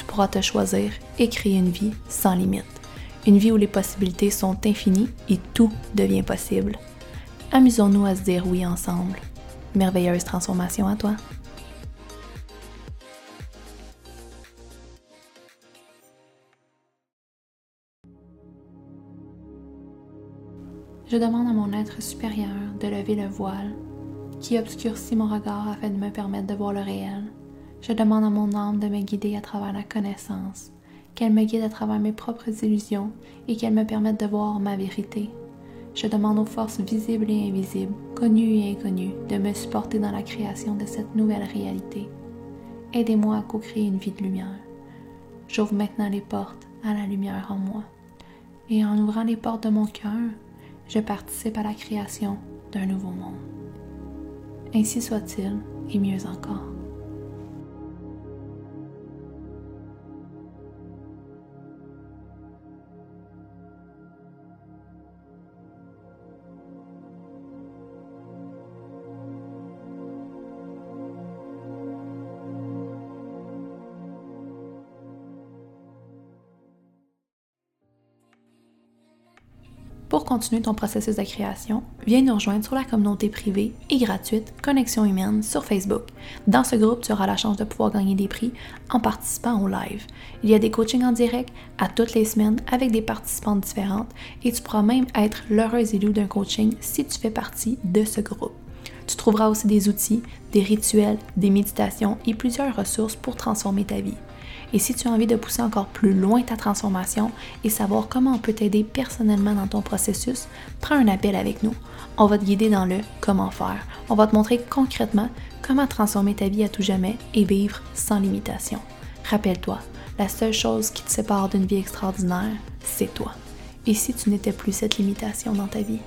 tu pourras te choisir et créer une vie sans limite. Une vie où les possibilités sont infinies et tout devient possible. Amusons-nous à se dire oui ensemble. Merveilleuse transformation à toi. Je demande à mon être supérieur de lever le voile qui obscurcit mon regard afin de me permettre de voir le réel. Je demande à mon âme de me guider à travers la connaissance, qu'elle me guide à travers mes propres illusions et qu'elle me permette de voir ma vérité. Je demande aux forces visibles et invisibles, connues et inconnues, de me supporter dans la création de cette nouvelle réalité. Aidez-moi à co-créer une vie de lumière. J'ouvre maintenant les portes à la lumière en moi. Et en ouvrant les portes de mon cœur, je participe à la création d'un nouveau monde. Ainsi soit-il, et mieux encore. Pour continuer ton processus de création, viens nous rejoindre sur la communauté privée et gratuite Connexion Humaine sur Facebook. Dans ce groupe, tu auras la chance de pouvoir gagner des prix en participant au live. Il y a des coachings en direct à toutes les semaines avec des participantes différentes et tu pourras même être l'heureuse élue d'un coaching si tu fais partie de ce groupe. Tu trouveras aussi des outils, des rituels, des méditations et plusieurs ressources pour transformer ta vie. Et si tu as envie de pousser encore plus loin ta transformation et savoir comment on peut t'aider personnellement dans ton processus, prends un appel avec nous. On va te guider dans le comment faire. On va te montrer concrètement comment transformer ta vie à tout jamais et vivre sans limitation. Rappelle-toi, la seule chose qui te sépare d'une vie extraordinaire, c'est toi. Et si tu n'étais plus cette limitation dans ta vie?